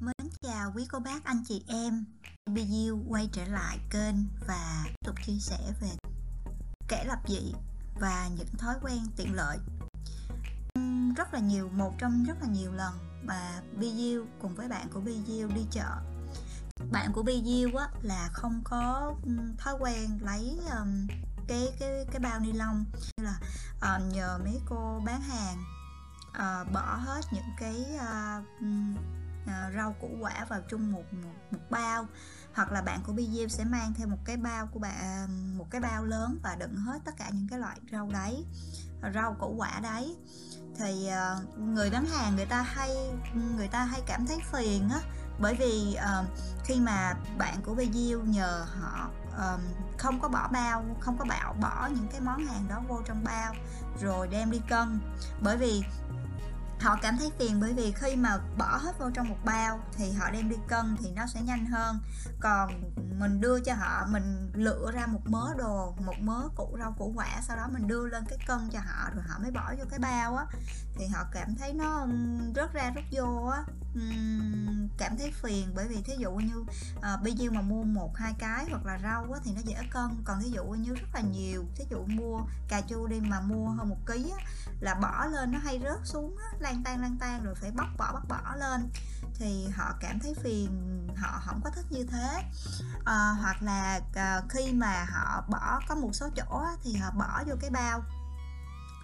Mến chào quý cô bác anh chị em. BU quay trở lại kênh và tiếp tục chia sẻ về kẻ lập dị và những thói quen tiện lợi. Rất là nhiều một trong rất là nhiều lần mà BU cùng với bạn của BU đi chợ. Bạn của BU á là không có thói quen lấy um, cái cái cái bao ni lông. Như là uh, nhờ mấy cô bán hàng uh, bỏ hết những cái uh, Ờ, rau củ quả vào chung một, một một bao. Hoặc là bạn của BGM sẽ mang theo một cái bao của bạn một cái bao lớn và đựng hết tất cả những cái loại rau đấy rau củ quả đấy. Thì uh, người bán hàng người ta hay người ta hay cảm thấy phiền á bởi vì uh, khi mà bạn của BG nhờ họ um, không có bỏ bao không có bảo bỏ những cái món hàng đó vô trong bao rồi đem đi cân. Bởi vì họ cảm thấy phiền bởi vì khi mà bỏ hết vô trong một bao thì họ đem đi cân thì nó sẽ nhanh hơn. Còn mình đưa cho họ mình lựa ra một mớ đồ một mớ củ rau củ quả sau đó mình đưa lên cái cân cho họ rồi họ mới bỏ vô cái bao á thì họ cảm thấy nó rớt ra rớt vô á. Cảm thấy phiền bởi vì thí dụ như uh, bây giờ mà mua một hai cái hoặc là rau á, thì nó dễ cân. Còn thí dụ như rất là nhiều thí dụ mua cà chua đi mà mua hơn một ký á, là bỏ lên nó hay rớt xuống á, lan tan lan tan rồi phải bóc bỏ bóc bỏ lên. Thì họ cảm thấy phiền họ không có thích như thế. À, hoặc là à, khi mà họ bỏ có một số chỗ thì họ bỏ vô cái bao.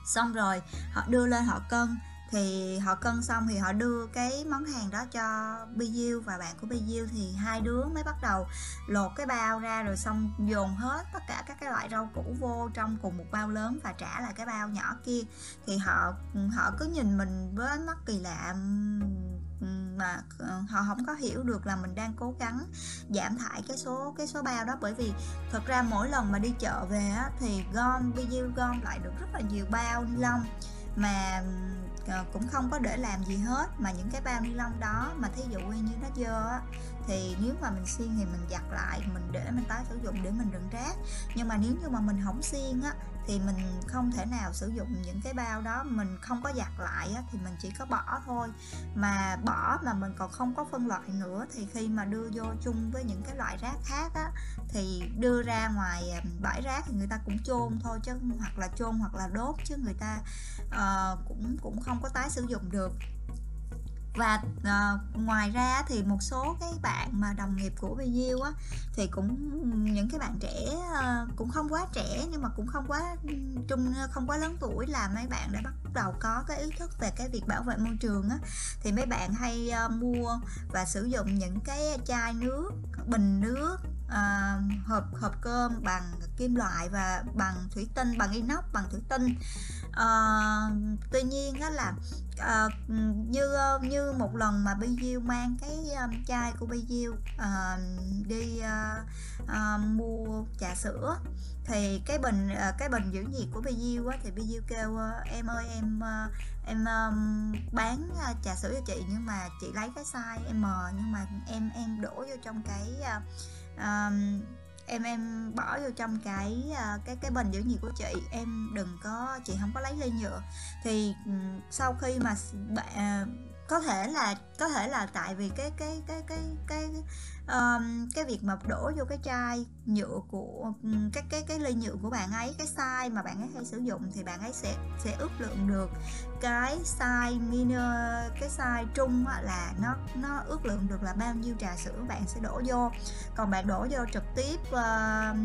Xong rồi họ đưa lên họ cân thì họ cân xong thì họ đưa cái món hàng đó cho Biu và bạn của Biu thì hai đứa mới bắt đầu lột cái bao ra rồi xong dồn hết tất cả các cái loại rau củ vô trong cùng một bao lớn và trả lại cái bao nhỏ kia. Thì họ họ cứ nhìn mình với ánh mắt kỳ lạ mà ờ, họ không có hiểu được là mình đang cố gắng giảm thải cái số cái số bao đó. Bởi vì thật ra mỗi lần mà đi chợ về á, thì gom Biu gom lại được rất là nhiều bao ni lông mà Ờ, cũng không có để làm gì hết, mà những cái bao ni lông đó mà thí dụ như nó dơ á thì nếu mà mình xiên thì mình giặt lại mình để mình tái sử dụng để mình đựng rác. Nhưng mà nếu như mà mình không xiên á thì mình không thể nào sử dụng những cái bao đó mình không có giặt lại á, thì mình chỉ có bỏ thôi. Mà bỏ mà mình còn không có phân loại nữa thì khi mà đưa vô chung với những cái loại rác khác á thì đưa ra ngoài à, bãi rác thì người ta cũng chôn thôi chứ hoặc là chôn hoặc là đốt chứ người ta uh, cũng cũng không có tái sử dụng được và uh, ngoài ra thì một số cái bạn mà đồng nghiệp của Viu á thì cũng những cái bạn trẻ uh, cũng không quá trẻ nhưng mà cũng không quá trung không quá lớn tuổi là mấy bạn đã bắt đầu có cái ý thức về cái việc bảo vệ môi trường á. Thì mấy bạn hay uh, mua và sử dụng những cái chai nước bình nước à, hộp hộp cơm bằng kim loại và bằng thủy tinh bằng inox bằng thủy tinh. À, tuy nhiên đó là à, như như một lần mà Biu mang cái um, chai của Biu à, đi à, à, mua trà sữa thì cái bình cái bình giữ nhiệt của Biu á thì Biu kêu em ơi em em um, bán trà sữa cho chị nhưng mà chị lấy cái size M nhưng mà em em đổ vô trong cái uh, um, em em bỏ vô trong cái uh, cái cái bình giữ nhiệt của chị. Em đừng có chị không có lấy ly nhựa. Thì um, sau khi mà bạn uh, có thể là có thể là tại vì cái cái cái cái cái um, cái việc mà đổ vô cái chai nhựa của cái cái cái ly nhựa của bạn ấy cái size mà bạn ấy hay sử dụng thì bạn ấy sẽ sẽ ước lượng được. Cái size mini cái size trung là nó nó ước lượng được là bao nhiêu trà sữa bạn sẽ đổ vô. Còn bạn đổ vô trực tiếp uh,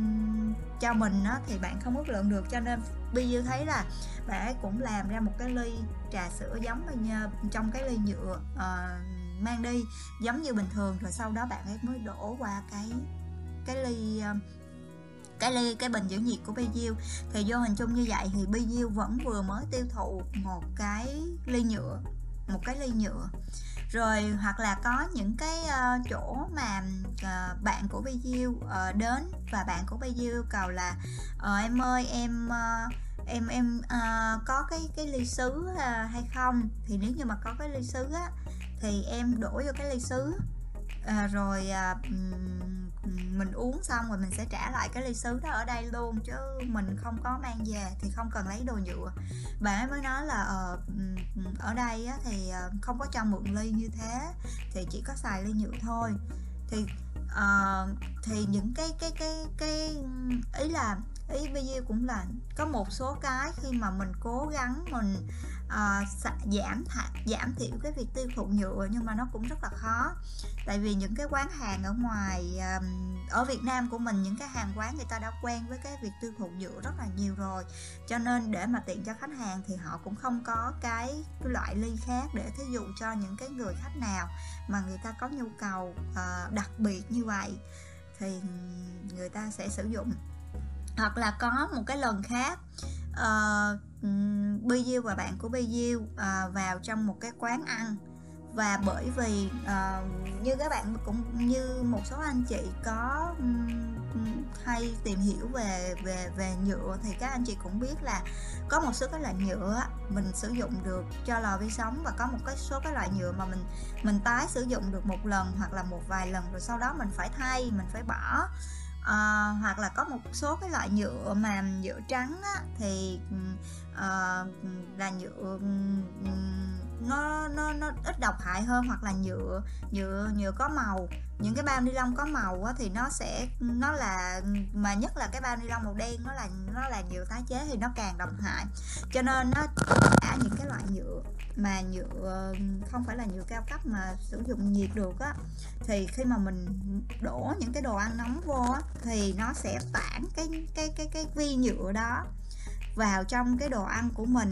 cho mình á, thì bạn không ước lượng được. Cho nên Bi thấy là bạn ấy cũng làm ra một cái ly trà sữa giống như trong cái ly nhựa uh, mang đi giống như bình thường. Rồi sau đó bạn ấy mới đổ qua cái cái ly ờ, cái ly cái bình giữ nhiệt của Biu thì vô hình chung như vậy thì Biu vẫn vừa mới tiêu thụ một cái ly nhựa một cái ly nhựa. Rồi hoặc là có những cái uh, chỗ mà uh, bạn của Biu uh, đến và bạn của Biu cầu là uh, em ơi em uh, em em uh, có cái cái ly sứ uh, hay không? Thì nếu như mà có cái ly sứ á thì em đổ vô cái ly sứ. À, rồi à, mình uống xong rồi mình sẽ trả lại cái ly sứ đó ở đây luôn chứ mình không có mang về thì không cần lấy đồ nhựa. Bạn ấy mới nói là ờ, ở đây á, thì ờ, không có cho mượn ly như thế thì chỉ có xài ly nhựa thôi. Thì uh, thì những cái cái cái cái ý là ý bây giờ cũng là có một số cái khi mà mình cố gắng mình uh, giảm th- giảm thiểu cái việc tiêu thụ nhựa nhưng mà nó cũng rất là khó. Tại vì những cái quán hàng ở ngoài um, ở Việt Nam của mình những cái hàng quán người ta đã quen với cái việc tiêu thụ nhựa rất là nhiều rồi. Cho nên để mà tiện cho khách hàng thì họ cũng không có cái, cái loại ly khác để thí dụ cho những cái người khách nào mà người ta có nhu cầu uh, đặc biệt như vậy thì người ta sẽ sử dụng. Hoặc là có một cái lần khác uh, Bi Diêu và bạn của Bi Diêu uh, ờ, vào trong một cái quán ăn. Và bởi vì uh, như các bạn cũng như một số anh chị có um, hay tìm hiểu về về về nhựa thì các anh chị cũng biết là có một số cái loại nhựa mình sử dụng được cho lò vi sóng và có một cái số cái loại nhựa mà mình mình tái sử dụng được một lần hoặc là một vài lần rồi sau đó mình phải thay mình phải bỏ à, hoặc là có một số cái loại nhựa mà nhựa trắng á, thì à, là nhựa nó nó nó ít độc hại hơn hoặc là nhựa nhựa nhựa có màu. Những cái bao ni lông có màu á, thì nó sẽ nó là mà nhất là cái bao ni lông màu đen nó là nó là nhựa tái chế thì nó càng độc hại. Cho nên nó cả những cái loại nhựa mà nhựa không phải là nhựa cao cấp mà sử dụng nhiệt được á thì khi mà mình đổ những cái đồ ăn nóng vô á, thì nó sẽ tản cái cái cái cái vi nhựa đó vào trong cái đồ ăn của mình.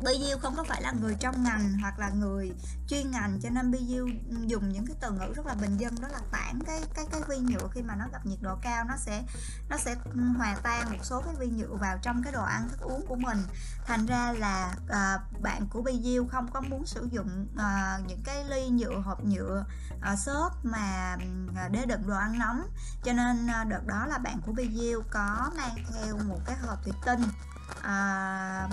BU không có phải là người trong ngành hoặc là người chuyên ngành cho nên BU dùng những cái từ ngữ rất là bình dân đó là tản cái cái cái vi nhựa. Khi mà nó gặp nhiệt độ cao nó sẽ nó sẽ hòa tan một số cái vi nhựa vào trong cái đồ ăn thức uống của mình. Thành ra là uh, bạn của BU không có muốn sử dụng uh, những cái ly nhựa hộp nhựa uh, xốp mà để đựng đồ ăn nóng. Cho nên uh, đợt đó là bạn của BU có mang theo một cái hộp thủy tinh à,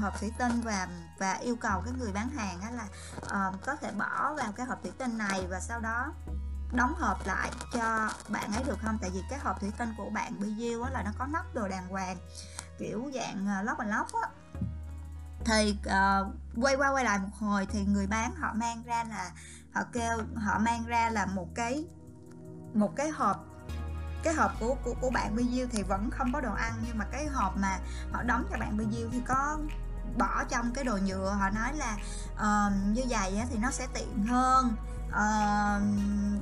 hộp thủy tinh và và yêu cầu cái người bán hàng á là à, có thể bỏ vào cái hộp thủy tinh này và sau đó đóng hộp lại cho bạn ấy được không? Tại vì cái hộp thủy tinh của bạn bị diêu á là nó có nắp đồ đàng hoàng kiểu dạng lóc và lóc á. Thì uh, quay qua quay lại một hồi thì người bán họ mang ra là họ kêu họ mang ra là một cái một cái hộp cái hộp của của của bạn Bi Diêu thì vẫn không có đồ ăn nhưng mà cái hộp mà họ đóng cho bạn Bi Diêu thì có bỏ trong cái đồ nhựa họ nói là uh, như vậy thì nó sẽ tiện hơn. Uh,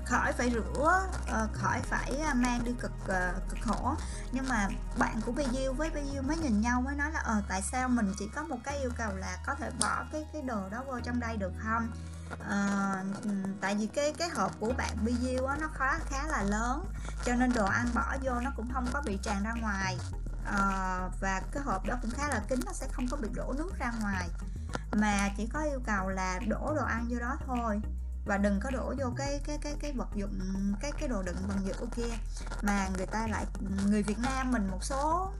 khỏi phải rửa uh, khỏi phải ờ, mang đi cực uh, cực khổ. Nhưng mà bạn của Bi Diêu với Bi Diêu mới nhìn nhau mới nói là ờ uh, tại sao mình chỉ có một cái yêu cầu là có thể bỏ cái cái đồ đó vô trong đây được không? À, tại vì cái cái hộp của bạn BU á nó khá khá là lớn cho nên đồ ăn bỏ vô nó cũng không có bị tràn ra ngoài. À, và cái hộp đó cũng khá là kín nó sẽ không có bị đổ nước ra ngoài. Mà chỉ có yêu cầu là đổ đồ ăn vô đó thôi và đừng có đổ vô cái cái cái cái vật dụng cái cái đồ đựng bằng nhựa kia. Mà người ta lại người Việt Nam mình một số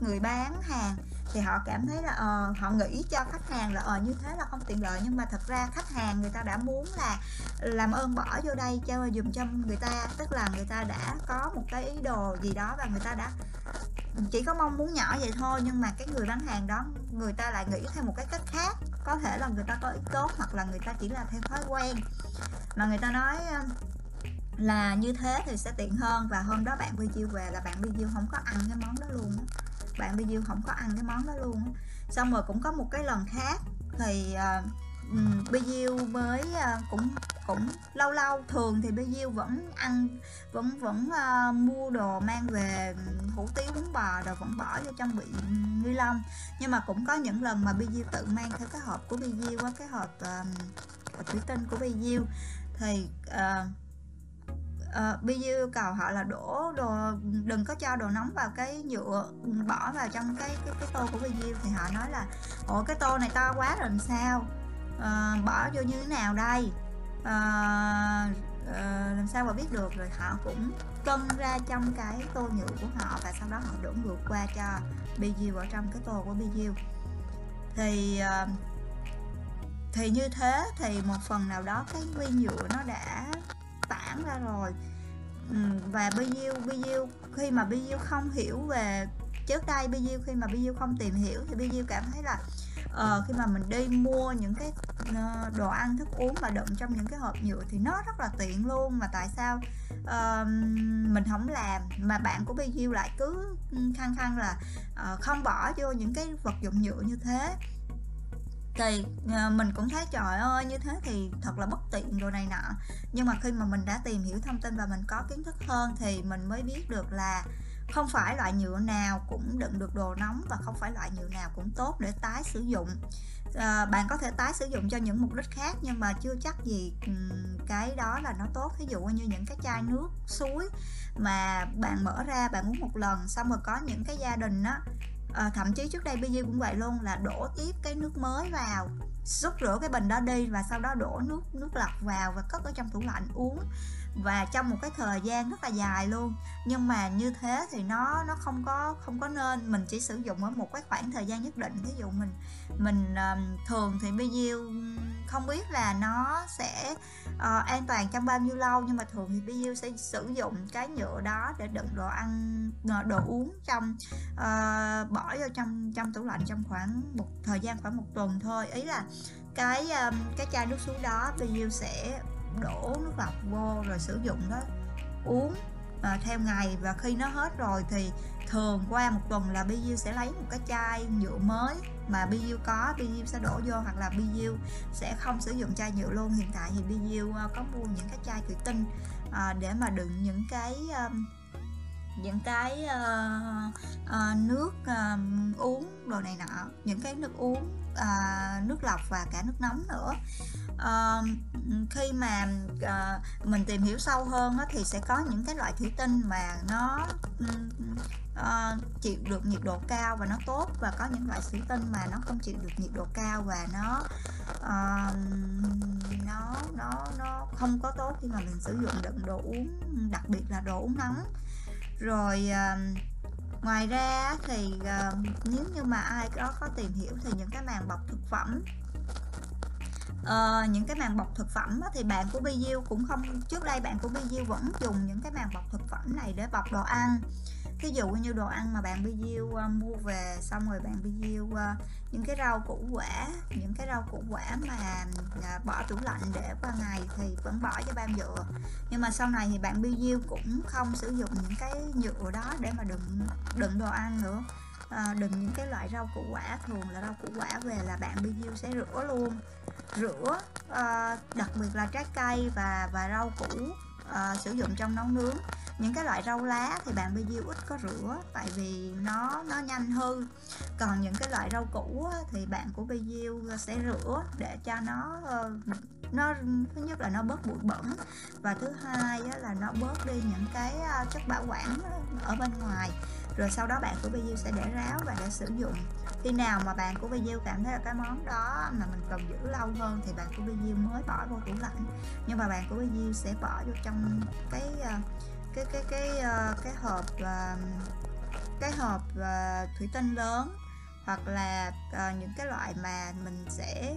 người bán hàng thì họ cảm thấy là uh, họ nghĩ cho khách hàng là uh, như thế là không tiện lợi. Nhưng mà thật ra khách hàng người ta đã muốn là làm ơn bỏ vô đây cho dùm cho người ta. Tức là người ta đã có một cái ý đồ gì đó và người ta đã chỉ có mong muốn nhỏ vậy thôi nhưng mà cái người bán hàng đó người ta lại nghĩ theo một cái cách khác. Có thể là người ta có ý tốt hoặc là người ta chỉ là theo thói quen. Mà người ta nói là như thế thì sẽ tiện hơn và hôm đó bạn Bi chiêu về là bạn Bi chiêu không có ăn cái món đó luôn bạn Bi chiêu không có ăn cái món đó luôn xong rồi cũng có một cái lần khác thì uh, Bi Diêu mới uh, cũng cũng lâu lâu thường thì bây vẫn ăn vẫn vẫn uh, mua đồ mang về hủ tiếu bún bò rồi vẫn bỏ vô trong bị ni lông. Nhưng mà cũng có những lần mà bây tự mang theo cái hộp của bây Diêu á cái hộp uh, thủy tinh của bây thì uh, uh, Bi yêu cầu họ là đổ đồ đừng có cho đồ nóng vào cái nhựa bỏ vào trong cái cái cái tô của bây thì họ nói là ủa cái tô này to quá rồi làm sao? Uh, bỏ vô như thế nào đây? À, à, làm sao mà biết được rồi họ cũng cân ra trong cái tô nhựa của họ và sau đó họ đổ ngược qua cho Bijiu ở trong cái tô của Bijiu thì à, thì như thế thì một phần nào đó cái nguyên nhựa nó đã tản ra rồi. Ừ, và BU BU khi mà BU không hiểu về trước đây BU khi mà BU không tìm hiểu thì BU cảm thấy là uh, khi mà mình đi mua những cái uh, đồ ăn thức uống mà đựng trong những cái hộp nhựa thì nó rất là tiện luôn. Mà tại sao? Uh, mình không làm mà bạn của BGU lại cứ ừ, khăng khăng là uh, không bỏ vô những cái vật dụng nhựa như thế. Thì mình cũng thấy trời ơi như thế thì thật là bất tiện đồ này nọ. Nhưng mà khi mà mình đã tìm hiểu thông tin và mình có kiến thức hơn thì mình mới biết được là không phải loại nhựa nào cũng đựng được đồ nóng và không phải loại nhựa nào cũng tốt để tái sử dụng. À, bạn có thể tái sử dụng cho những mục đích khác nhưng mà chưa chắc gì cái đó là nó tốt. Ví dụ như những cái chai nước suối mà bạn mở ra bạn uống một lần xong rồi có những cái gia đình á à, thậm chí trước đây bây giờ cũng vậy luôn là đổ tiếp cái nước mới vào rút rửa cái bình đó đi và sau đó đổ nước nước lọc vào và cất ở trong tủ lạnh uống và trong một cái thời gian rất là dài luôn. Nhưng mà như thế thì nó nó không có không có nên. Mình chỉ sử dụng ở một cái khoảng thời gian nhất định. Ví dụ mình mình um, thường thì bây nhiêu không biết là nó sẽ uh, an toàn trong bao nhiêu lâu. Nhưng mà thường thì BU sẽ sử dụng cái nhựa đó để đựng đồ ăn ờ, đồ uống trong uh, bỏ vô trong trong tủ lạnh trong khoảng một thời gian khoảng một tuần thôi. Ý là cái um, cái chai nước suối đó BU sẽ đổ nước lọc vô rồi sử dụng đó. Uống à, theo ngày và khi nó hết rồi thì thường qua một tuần là BU sẽ lấy một cái chai nhựa mới mà BU có. BU sẽ đổ vô hoặc là BU sẽ không sử dụng chai nhựa luôn. Hiện tại thì BU à, có mua những cái chai thủy tinh à, để mà đựng những cái um, những cái uh, uh, nước uh, uống đồ này nọ những cái nước uống à, nước lọc và cả nước nóng nữa. À, khi mà à, mình tìm hiểu sâu hơn á, thì sẽ có những cái loại thủy tinh mà nó à, chịu được nhiệt độ cao và nó tốt và có những loại thủy tinh mà nó không chịu được nhiệt độ cao và nó à, nó nó nó không có tốt khi mà mình sử dụng đựng đồ uống đặc biệt là đồ uống nóng. Rồi à, ngoài ra thì uh, nếu như mà ai có có tìm hiểu thì những cái màng bọc thực phẩm uh, những cái màng bọc thực phẩm á, thì bạn của BU cũng không trước đây bạn của BU vẫn dùng những cái màng bọc thực phẩm này để bọc đồ ăn ví dụ như đồ ăn mà bạn BU uh, mua về xong rồi bạn BU uh, những cái rau củ quả những cái rau củ quả mà uh, bỏ tủ lạnh để qua ngày thì vẫn bỏ cho bao nhựa nhưng mà sau này thì bạn BU cũng không sử dụng những cái nhựa đó để mà đựng đựng đồ ăn nữa. À, đừng những cái loại rau củ quả thường là rau củ quả về là bạn BU sẽ rửa luôn. Rửa uh, đặc biệt là trái cây và và rau củ uh, sử dụng trong nấu nướng những cái loại rau lá thì bạn BU ít có rửa, tại vì nó nó nhanh hư còn những cái loại rau củ thì bạn của BU ờ, sẽ rửa để cho nó ờ, nó, thứ nhất là nó bớt bụi bẩn, và thứ hai là nó bớt đi những cái ờ, chất bảo quản ở bên ngoài. Rồi sau đó bạn của BU sẽ để ráo và để sử dụng. Khi nào mà bạn của BU cảm thấy là cái món đó mà mình cần giữ lâu hơn thì bạn của BU mới bỏ vô tủ lạnh. Nhưng mà bạn của BU sẽ bỏ vô trong cái cái cái cái cái, cái hộp ờ, cái hộp ờ, thủy tinh lớn hoặc là ờ, những cái loại mà mình sẽ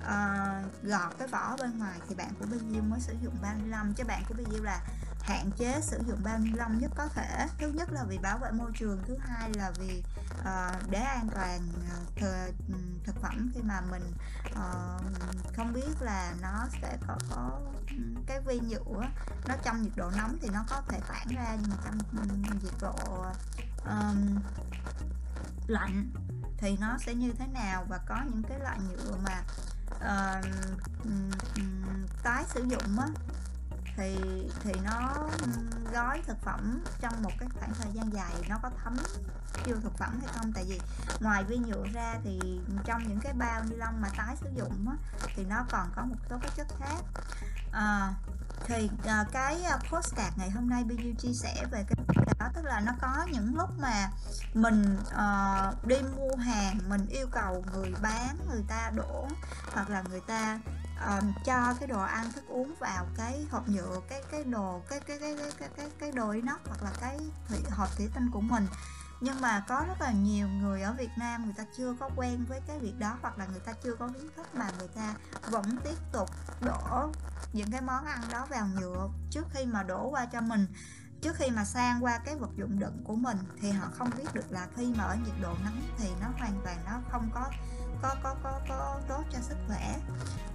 uh, gọt cái vỏ bên ngoài thì bạn của BU mới sử dụng 35 chứ bạn của BU là hạn chế sử dụng bao ni lông nhất có thể. Thứ nhất là vì bảo vệ môi trường thứ hai là vì uh, để an toàn ờ, th- thực phẩm khi mà mình uh, không biết là nó sẽ có có cái vi nhựa nó trong nhiệt độ nóng thì nó có thể tản ra nhưng mà trong ừ, nhiệt độ um, lạnh thì nó sẽ như thế nào? Và có những cái loại nhựa mà uh, tái sử dụng á thì thì nó gói thực phẩm trong một cái khoảng thời gian dài nó có thấm tiêu thực phẩm hay không? Tại vì ngoài vi nhựa ra thì trong những cái bao ni lông mà tái sử dụng á, thì nó còn có một số cái chất khác. À, thì à, cái ờ, postcard ngày hôm nay BU chia sẻ về cái đó tức là nó có những lúc mà mình uh, đi mua hàng mình yêu cầu người bán người ta đổ hoặc là người ta um, cho cái đồ ăn thức uống vào cái hộp nhựa cái cái đồ cái cái cái cái cái cái, cái đồ inox hoặc là cái thủy, hộp thủy tinh của mình. Nhưng mà có rất là nhiều người ở Việt Nam người ta chưa có quen với cái việc đó hoặc là người ta chưa có kiến thức mà người ta vẫn tiếp tục đổ những cái món ăn đó vào nhựa trước khi mà đổ qua cho mình. Trước khi mà sang qua cái vật dụng đựng của mình thì họ không biết được là khi mà ở nhiệt độ nắng thì nó hoàn toàn nó không có có có có có tốt cho sức khỏe.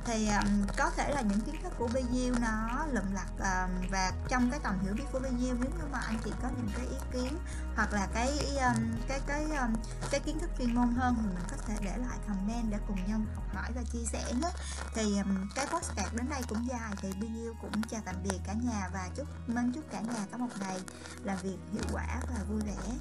Thì um, có thể là những kiến thức của BU nó lụm lặt um, và trong cái tầm hiểu biết của BU nếu như mà anh chị có những cái ý kiến hoặc là cái um, cái cái um, cái kiến thức chuyên môn hơn thì mình có thể để lại comment để cùng nhau học hỏi và chia sẻ nhé. Thì um, cái postcard đến đây cũng dài thì BU cũng chào tạm biệt cả nhà và chúc mến chúc cả nhà có một ngày làm việc hiệu quả và vui vẻ.